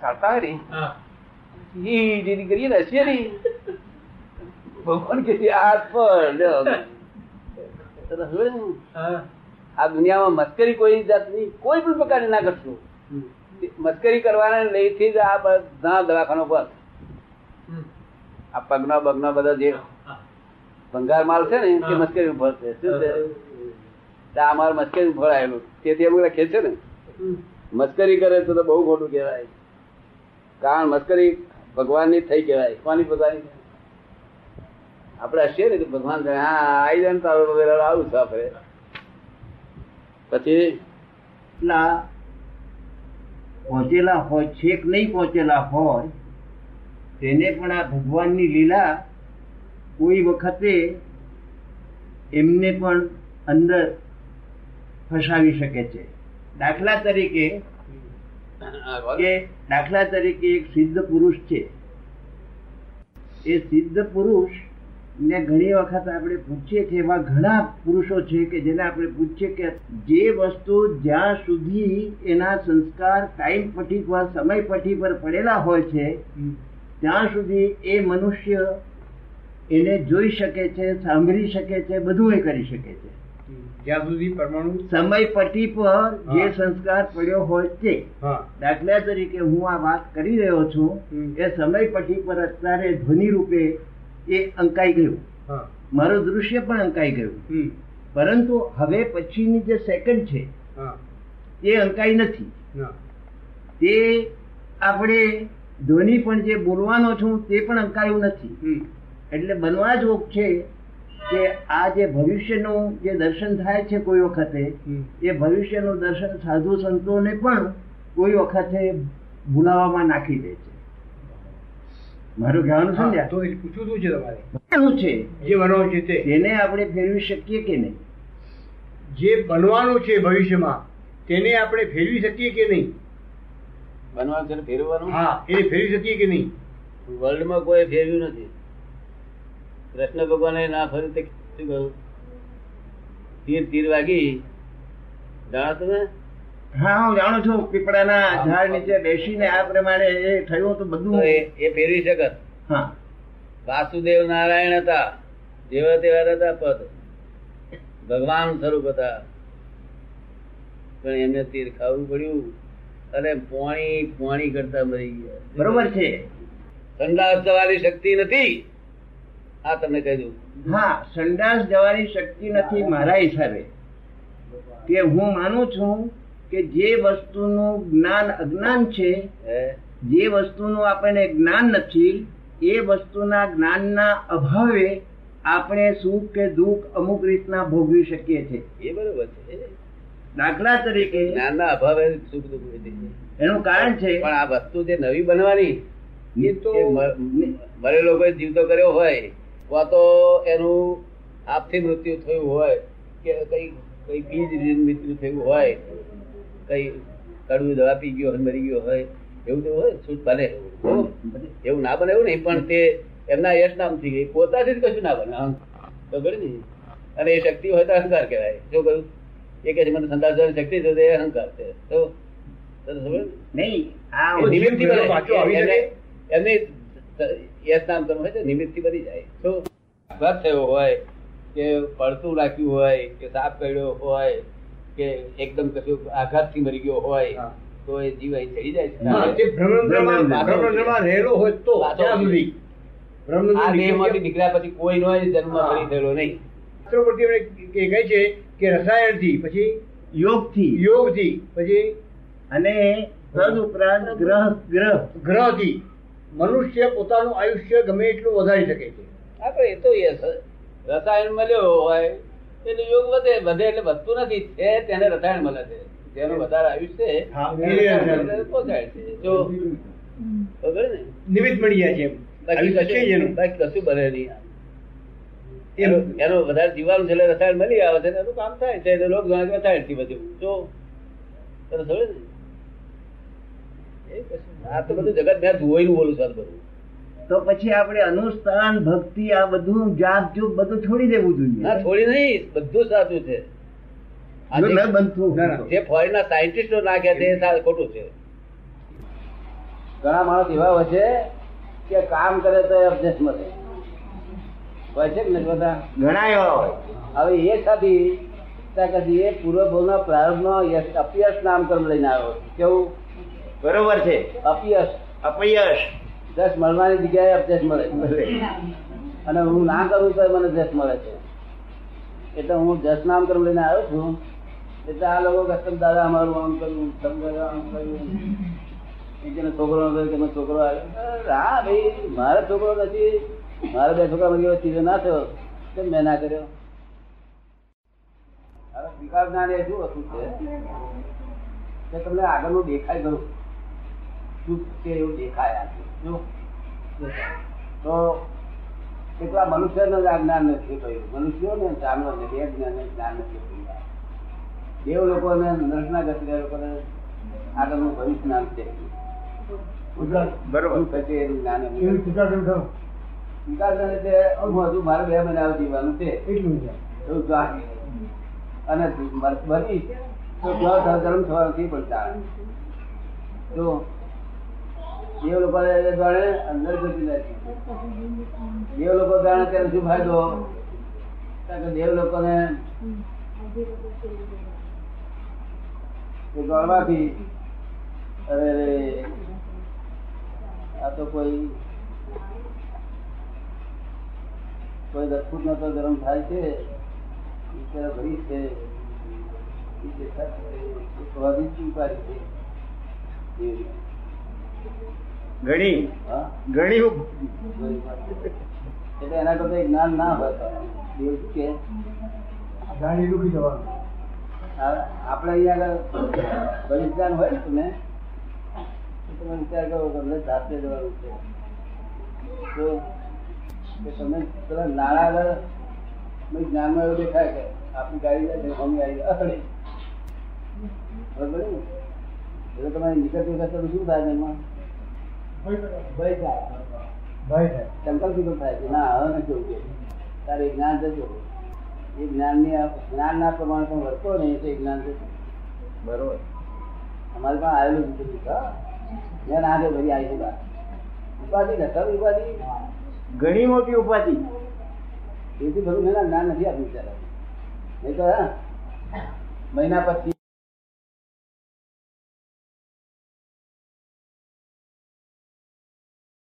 ચાલતા ને ઈ જેની કરીએ ને હસીએ નહીં. ભગવાન કે હાથ પર આ દુનિયામાં મસ્કરી કોઈ જાતની કોઈ પણ પ્રકારની ના કરશું. મસ્કરી કરવાના લઈથી જ આ બધા દવાખાનો પર. આ પગના બગના બધા જે ભંગાર માલ છે ને તે મસ્કરી ઉપર છે. શું છે? આ અમારું મસ્કરી ફળ આવેલું. તેથી અમે લખીએ છે ને મસ્કરી કરે તો તો બહુ ખોટું કહેવાય. કારણ મસ્કરી ભગવાનની થઈ કહેવાય. કોની પોતાની? આપણે હસીએ ને ભગવાન હા આવી જાય તારું વગેરે આવું છે આપણે. પછી? ના. પહોંચેલા હોય, છેક નહીં પહોંચેલા હોય, તેને પણ આ ભગવાનની લીલા કોઈ વખતે એમને પણ અંદર ફસાવી શકે છે. દાખલા તરીકે કે દાખલા તરીકે એક સિદ્ધ પુરુષ છે. એ સિદ્ધ પુરુષ ને ઘણી વખત આપણે પૂછીએ છીએ એવા ઘણા પુરુષો છે કે જેને આપણે પૂછીએ કે જે વસ્તુ જ્યાં સુધી એના સંસ્કાર ટાઈમ પટ્ટી પર સમય પટ્ટી પર પડેલા હોય છે ત્યાં સુધી એ મનુષ્ય એને જોઈ શકે છે સાંભળી શકે છે બધું એ કરી શકે છે. જ્યાં સુધી પરમાણુ સમય પટી પર જે સંસ્કાર પડ્યો હોય તે. દાખલા તરીકે હું આ વાત કરી રહ્યો છું કે સમય પટી પર અત્યારે ધ્વનિ રૂપે એ અંકાઈ ગયું. મારું દૃશ્ય પણ અંકાઈ ગયું. પરંતુ હવે પછીની જે સેકન્ડ છે એ અંકાઈ નથી. તે આપણે ધ્વનિ પણ જે બોલવાનો છું તે પણ અંકાયું નથી. એટલે બનવા જોગ છે કે આ જે ભવિષ્યનું જે દર્શન થાય છે કોઈ વખતે એ ભવિષ્યનું દર્શન સાધુ સંતોને પણ કોઈ વખતે ભૂલાવામાં નાખી દે છે. મારું કહેવાનું સમજ્યા? તો એ પૂછવું શું છે તમારે? છે. જે બનવાનું છે તે. તેને આપણે ફેરવી શકીએ કે નહીં? જે બનવાનું છે ભવિષ્યમાં તેને આપણે ફેરવી શકીએ કે નહીં? બનવાનું છે ફેરવવાનું? હા એને ફેરવી શકીએ કે નહીં? વર્લ્ડમાં કોઈ ફેરવ્યું નથી. કૃષ્ણ ભગવાને ના ફર્યું તે શું કહ્યું? તીર તીર વાગી. જાણો તમે હા હું જાણું છું. પીપળાના ઝાડ નીચે બેસીને આ પ્રમાણે એ થયું તો તો બધું એ પહેરી શકત? હા. વાસુદેવ નારાયણ હતા. જેવા તેવા હતા પદ. ભગવાન સ્વરૂપ હતા. પણ એમને તીર ખાવું પડ્યું. અને પોણી પોણી કરતા મરી ગયા. બરોબર છે. ઠંડા વાળી શક્તિ નથી. આ તમને કહી દઉં. હા સંડાસ જવાની શક્તિ નથી મારા હિસાબે. કે હું માનું છું કે જે વસ્તુનું જ્ઞાન અજ્ઞાન છે જે વસ્તુનું આપણને જ્ઞાન નથી એ વસ્તુના જ્ઞાનના અભાવે આપણે સુખ કે દુઃખ અમુક રીતના ભોગવી શકીએ છીએ. એ બરોબર છે. દાખલા તરીકે જ્ઞાનના અભાવે સુખ દુઃખ એનું કારણ છે પણ આ વસ્તુ જે નવી બનવાની એ તો મરેલો કોઈ જીવતો કર્યો હોય. કા તો એનું આપથી મૃત્યુ થયું હોય કે કઈ કઈ બીજ મૃત્યુ થયું હોય કઈ કડવું દવા પી ગયો હોય મરી ગયો હોય એવું તો હોય છૂટ બને એવું ના બને એવું નહીં પણ તે એમના યશ નામથી ગઈ. પોતાથી જ કશું ના બને તો ખબર ને અને એ શક્તિ હોય તો અહંકાર કહેવાય. શું કહ્યું? એ કે મને સંતાસ શક્તિ છે એ અહંકાર છે. તો? નહીં? એમને યશ નામ હોય છે નિમિત્તથી બની જાય. તો અપઘાત થયો હોય કે પડતું રાખ્યું હોય કે સાપ કર્યો હોય કે એકદમ કશું આઘાતથી મરી ગયો હોય તો એ જીવ અહીં ચડી જાય છે. રહેલો હોય તો ત્યાં સુધી. આ દેહમાંથી નીકળ્યા પછી કોઈ નો જન્મ ફરી થયેલો નહીં. શાસ્ત્રો કે- કહે છે કે રસાયણથી પછી યોગથી. યોગથી પછી અને તદ ઉપરાંત ગ્રહ ગ્રહ. ગ્રહથી. મનુષ્ય પોતાનું આયુષ્ય ગમે એટલું વધારી શકે છે. આપણે એ તો યસ રસાયણ મળ્યો હોય એટલે યોગ વધે વધે એટલે વધતું નથી. છે તેને રસાયણ મળે છે. જેનું વધારે આયુષ્ય છે હા, છે. જો ખબર ને? નિમિત્ત મળી જાય છે બાકી આયુષ્ય છે જ કશું એનું. બાકી કશું બને નહીં એનો એનું વધારે જીવાનું છે રસાયણ મળી આવે છે એનું કામ થાય છે. એટલે લોક રસાયણથી બધું. જો તને સમજે ને એ આ તો બધું જગત મેં જોઈને બોલું છું બધું. તો પછી આપણે અનુષ્ઠાન ભક્તિ આ બધું જાપ જુપ બધું છોડી દેવું ના છોડી નહીં બધું સાચું છે. જે- ન બનતું ના, ના. જે ફોરેનના સાયન્ટિસ્ટો નાખ્યા છે એ ખોટું છે. ઘણા માણસ એવા હોય છે કે કામ કરે તો અભ્યાસ મળે હોય છે ને બધા ઘણા એવા હોય. હવે એ સાથી ત્યાં કદી એ પૂર્વ ભાવના પ્રારંભનો યશ અભ્યાસ નામ કર્મ લઈને આવ્યો. કેવું? બરોબર છે? અપયશ. અપયશ. જસ મળવાની જગ્યાએ અપજસ મળે. અને હું ના કરું તો મને જસ મળે છે. એટલે હું જસ નામ કર્મ લઈને આવ્યો છું. એટલે આ લોકો કસ્ટમ દાદા અમારું આમ કર્યું તેમ આમ કર્યું. છોકરો એનો છોકરો આવ્યો. હા ભાઈ મારો છોકરો નથી. મારા બે છોકરા એવો ચીજો ના થયો. કેમ મેં ના કર્યો? હવે વિકાસ જ્ઞાન એ શું વસ્તુ છે તમને આગળનું દેખાય ખરું. શું છે એવું દેખાય છે શું તો કેટલા મનુષ્યને જ આ જ્ઞાન નથી થયું. મનુષ્યો ને જાણવા ને બે જ્ઞાન જ્ઞાન નથી થયું. દેવ લોકોને નર્સના ગતિ લોકોને આગળનું ભવિષ્ય જ્ઞાન છે. બરોબર. એનું જ્ઞાન. વિકાસ એટલે હજુ મારે બે મહિના જીવવાનું છે. એટલું છે એવું જાણ. અને મર- બની તો ધર્મ થવા નથી પણ ચાલે જો દેવ લોકો જાણે અંદર ગતિ નથી લોકો જાણે ત્યારે શું ફાયદો કારણ કે દેવ લોકોને ગણવાથી અરે આ તો કોઈ કોઈ રજપૂત નો તો ગરમ થાય છે. ઈશ્વર ભરી છે. સ્વાદિષ્ટ ઉપાધિ છે. ઘણી હા? ઘણી એટલે એના કરતા જ્ઞાન ના હોય કે? જાણી રૂકી જવાનું. આ- આપણે અહીંયા આગળ જ્ઞાન હોય ને તમે તમે વિચાર કરો તમને જાતે જવાનું છે. તો તમે તમે પેલા નાણાં આગળ મેં જ્ઞાનમાં એવું દેખાય કે આપણી ગાડી જાય મમ્મી આવી અથડે બરોબર ને? એટલે તમારી નીકળતી વખતે શું થાય એમાં? જ્ઞાન જ્ઞાનની પ્રમાણે પણ વર્તો નહીં તો જ્ઞાન બરોબર અમારે પણ આવેલું જ છે હા મેં ના દે ભરી આવી છે ઉપાધિ ને ઉપાધિ ઘણી મોટી ઉપાધિ એથી ભરું મેં જ્ઞાન નથી આપ્યું નહીં તો મહિના પછી